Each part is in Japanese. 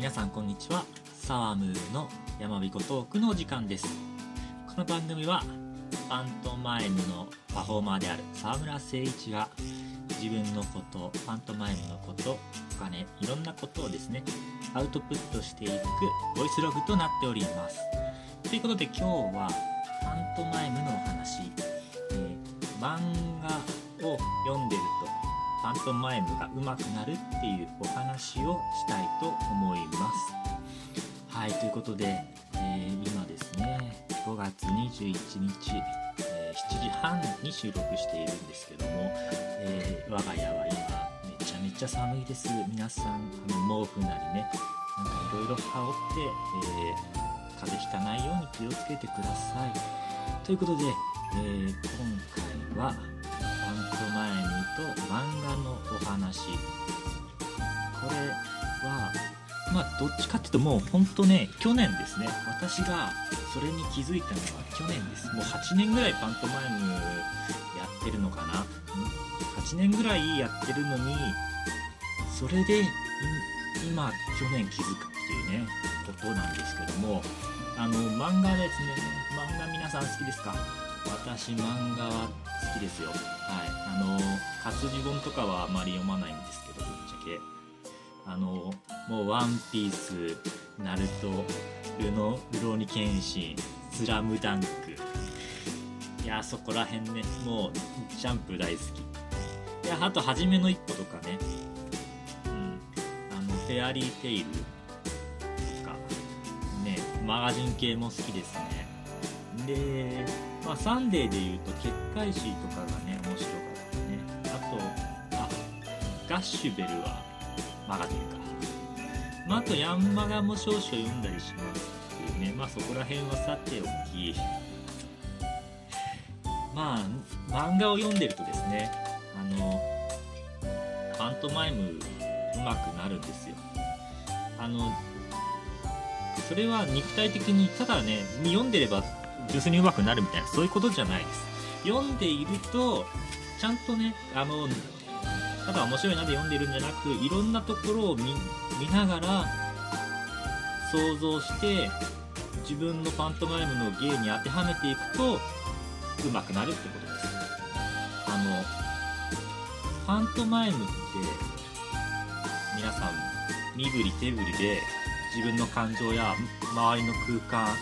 皆さんこんにちは。サワムーの山彦トークのお時間です。この番組はパントマイムのパフォーマーである沢村誠一が自分のことパントマイムのことお金いろんなことをですねアウトプットしていくボイスログとなっております。ということで今日はパントマイムのお話、えー、漫画を読んでると。パントマイムが上手くなるっていうお話をしたいと思います。はいということで、えー、今ですね5月21日、えー、7時半に収録しているんですけども、えー、我が家は今めちゃめちゃ寒いです。皆さん毛布なりねなんかいろいろ羽織って、えー、風邪ひかないように気をつけてください。ということで、え、今回はと漫画のお話。これはまあどっちかっていうともうほんとね去年ですね。私がそれに気づいたのは去年です。もう8年ぐらいパントマイムやってるのかな。8年ぐらいやってるのにそれで今去年気づくっていうねことなんですけども。あの漫画ですね。漫画皆さん好きですか？私漫画は好きですよ。はい。あの活字本とかはあまり読まないんですけどぶっちゃけ。あのもう「ワンピース」「ナルト」「ルノルローニケンシン」「スラムダンク」いやそこら辺ね。もうジャンプ大好き。いやあと「はじめの一歩」とかね。うん。あの「フェアリーテイル」とか。ねマガジン系も好きですね。でまあ、サンデーで言うと結界誌とかがね面白かったね。あとあガッシュベルはマガジンか、まあ、あとヤンマガも少々読んだりしますっていうね。まあそこら辺はさておき。まあ漫画を読んでるとですねあのパントマイムうまくなるんですよ。あのそれは肉体的にただね読んでれば純粋に上手くなるみたいなそういうことじゃないです。読んでいるとちゃんとねあのただ面白いなで読んでるんじゃなくいろんなところを見ながら想像して自分のパントマイムの芸に当てはめていくと上手くなるってことです。あのパントマイムって皆さん身振り手振りで自分の感情や周りの空間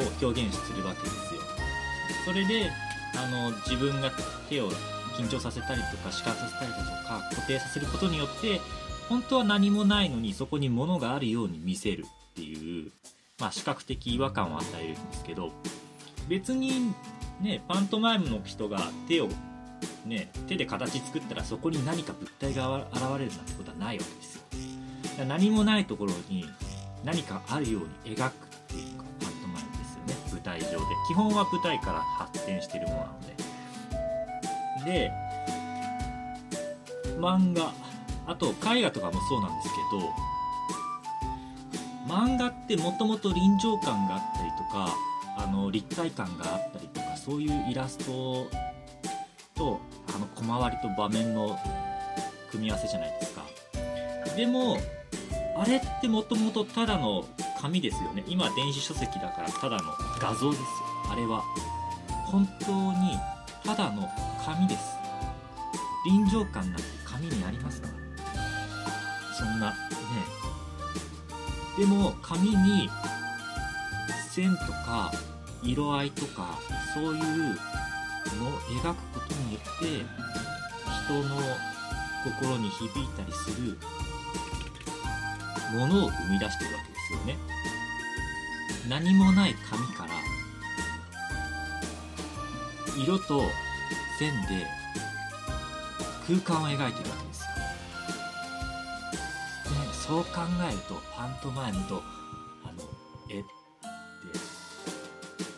を表現するわけですよ。それであの自分が手を緊張させたりとか視覚させたりとか固定させることによって本当は何もないのにそこに物があるように見せるっていう、まあ、視覚的違和感を与えるんですけど別にねパントマイムの人が手をね手で形作ったらそこに何か物体が現れるなんてことはないわけですよ。何もないところに何かあるように描く。舞台上で基本は舞台から発展してるものなので。で漫画あと絵画とかもそうなんですけど漫画ってもともと臨場感があったりとかあの立体感があったりとかそういうイラストとあの小回りと場面の組み合わせじゃないですか。でもあれってもともとただの紙ですよね。今電子書籍だからただの画像ですよ。あれは本当にただの紙です。臨場感なんて紙にありますかそんなね。でも紙に線とか色合いとかそういうのを描くことによって人の心に響いたりするものを生み出してるわけです。よね。何もない紙から色と線で空間を描いてるわけですよ、ね、そう考えるとパントマイムとあの絵って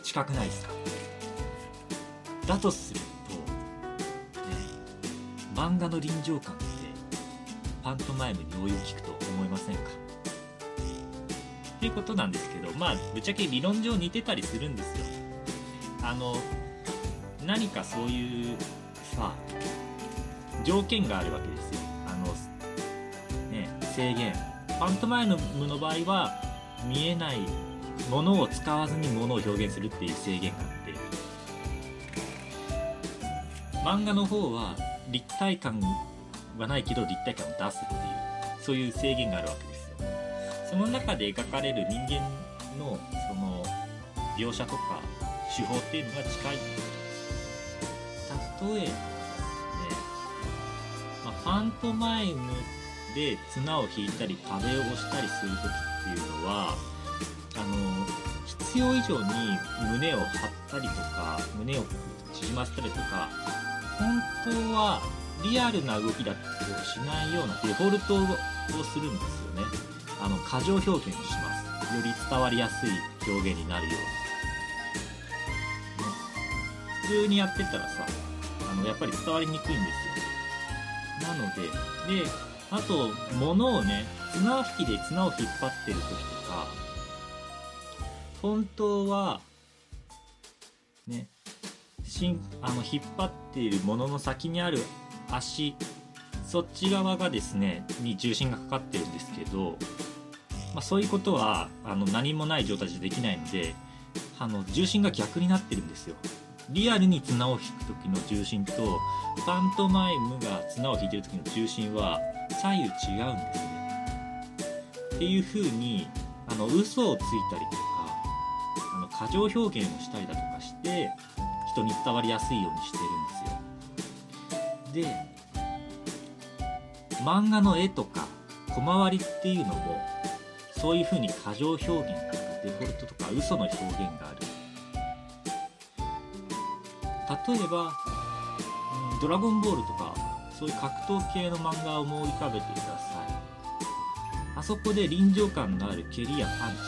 近くないですか？だとすると、ね、漫画の臨場感ってパントマイムに応用聞くと思いませんか？っていうことなんですけどまあぶっちゃけ理論上似てたりするんですよ。あの何かそういうさ条件があるわけですよ。あのね制限。フパントマイムの場合は見えないものを使わずにものを表現するっていう制限があって。漫画の方は立体感はないけど立体感を出すっていうそういう制限があるわけです。その中で描かれる人間のその描写とか手法っていうのが近い。例えばですね、まあ、パントマイムで綱を引いたり壁を押したりする時っていうのはあの必要以上に胸を張ったりとか胸を縮ませたりとか本当はリアルな動きだとしないようなデフォルトをするんですよね。あの過剰表現をしますより伝わりやすい表現になるように、ね、普通にやってたらさあのやっぱり伝わりにくいんです。よなのでであと物をね綱引きで綱を引っ張ってる時とか本当はねしんあの引っ張っているものの先にある足そっち側がですねに重心がかかってるんですけど、まあ、そういうことはあの何もない状態でできないのであの重心が逆になってるんですよ。リアルに綱を引く時の重心とパントマイムが綱を引いてる時の重心は左右違うんですね。っていう風にあの嘘をついたりとかあの過剰表現をしたりだとかして人に伝わりやすいようにしてるんですよ。で漫画の絵とか小回りっていうのもそういう風に過剰表現とかデフォルトとか嘘の表現がある。例えば、ドラゴンボールとかそういう格闘系の漫画を思い浮かべてください。あそこで臨場感のある蹴りやパンチ、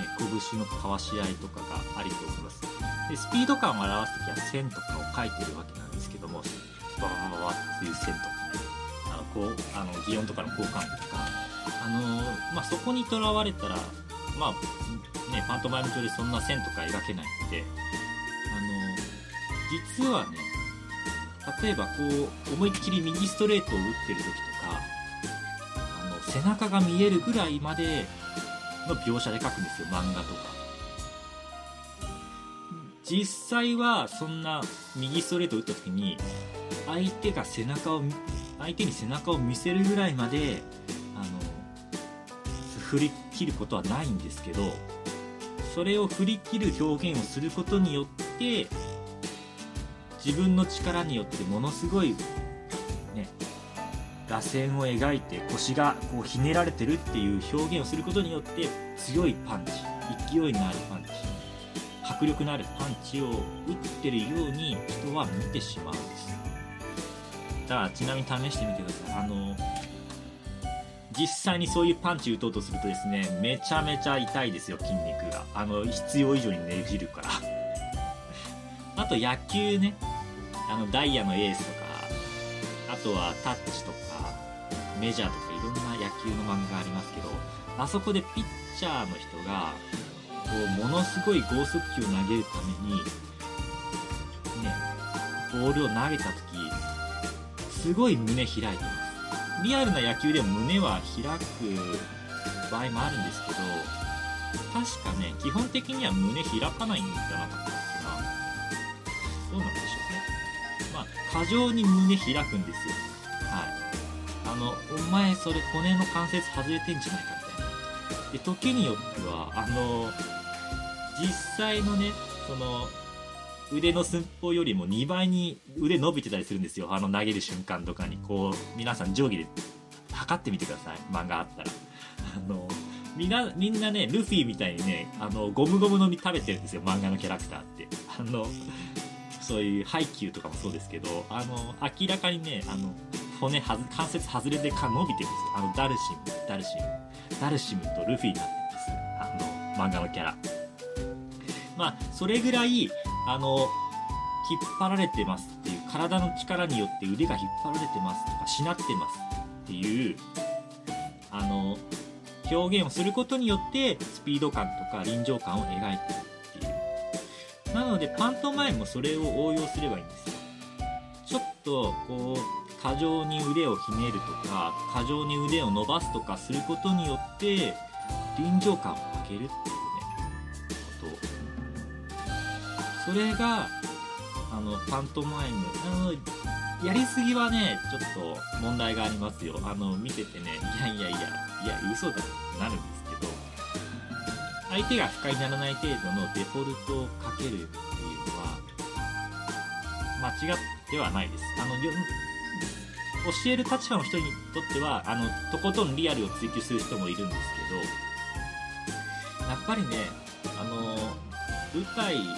ね、拳のかわし合いとかがありと思います。でスピード感を表す時は線とかを書いてるわけなんですけどもバババババっていう線とかねあのこうあの擬音とかの交換とかあのー、まあ、そこにとらわれたらまあねパントマイム上でそんな線とか描けないのであのー、実はね例えばこう思いっきり右ストレートを打ってる時とかあの背中が見えるぐらいまでの描写で描くんですよ漫画とか。実際はそんな右ストレート打った時に相手が背中を相手に背中を見せるぐらいまで振り切ることはないんですけどそれを振り切る表現をすることによって自分の力によってものすごいね螺旋を描いて腰がこうひねられてるっていう表現をすることによって強いパンチ勢いのあるパンチ迫力のあるパンチを打ってるように人は見てしまうんです。だからちなみに試してみてください。あの実際にそういうパンチ打とうとするとですねめちゃめちゃ痛いですよ筋肉が。あの必要以上にねじるから。あと野球ね。あのダイヤのエースとか。あとはタッチとか。メジャーとかいろんな野球の漫画ありますけどあそこでピッチャーの人がこうものすごい剛速球を投げるためにねボールを投げた時すごい胸開いてます。リアルな野球でも胸は開く場合もあるんですけど確かね基本的には胸開かないんじゃなかったっけな。どうなんでしょうね。まあ過剰に胸開くんですよ。はい。あのお前それ骨の関節外れてんじゃないかみたいな。で時によってはあの実際のねその腕の寸法よりも2倍に腕伸びてたりするんですよ。あの投げる瞬間とかに。こう皆さん定規で測ってみてください。漫画あったら。あのみんなみんなねルフィみたいにねあのゴムゴムの実食べてるんですよ。漫画のキャラクターって。あのそういうハイキューとかもそうですけどあの明らかにねあの骨はず関節外れてか伸びてるんですよ。あのダルシム。ダルシム。ダルシムとルフィになってるんです。あの漫画のキャラ。まあそれぐらいあの引っ張られてます。っていう体の力によって腕が引っ張られてますとかしなってますっていうあの表現をすることによってスピード感とか臨場感を描いてるっていう。なのでパントマイムもそれを応用すればいいんですよ。ちょっとこう過剰に腕をひねるとか過剰に腕を伸ばすとかすることによって臨場感を上げるっていう。それがあのパントマイムあのやりすぎはねちょっと問題がありますよ。あの見ててねいやいやいやいや嘘だってなるんですけど相手が不快にならない程度のデフォルトをかけるっていうのは間違ってはないです。あの教える立場の人にとってはあのとことんリアルを追求する人もいるんですけどやっぱりねあの舞台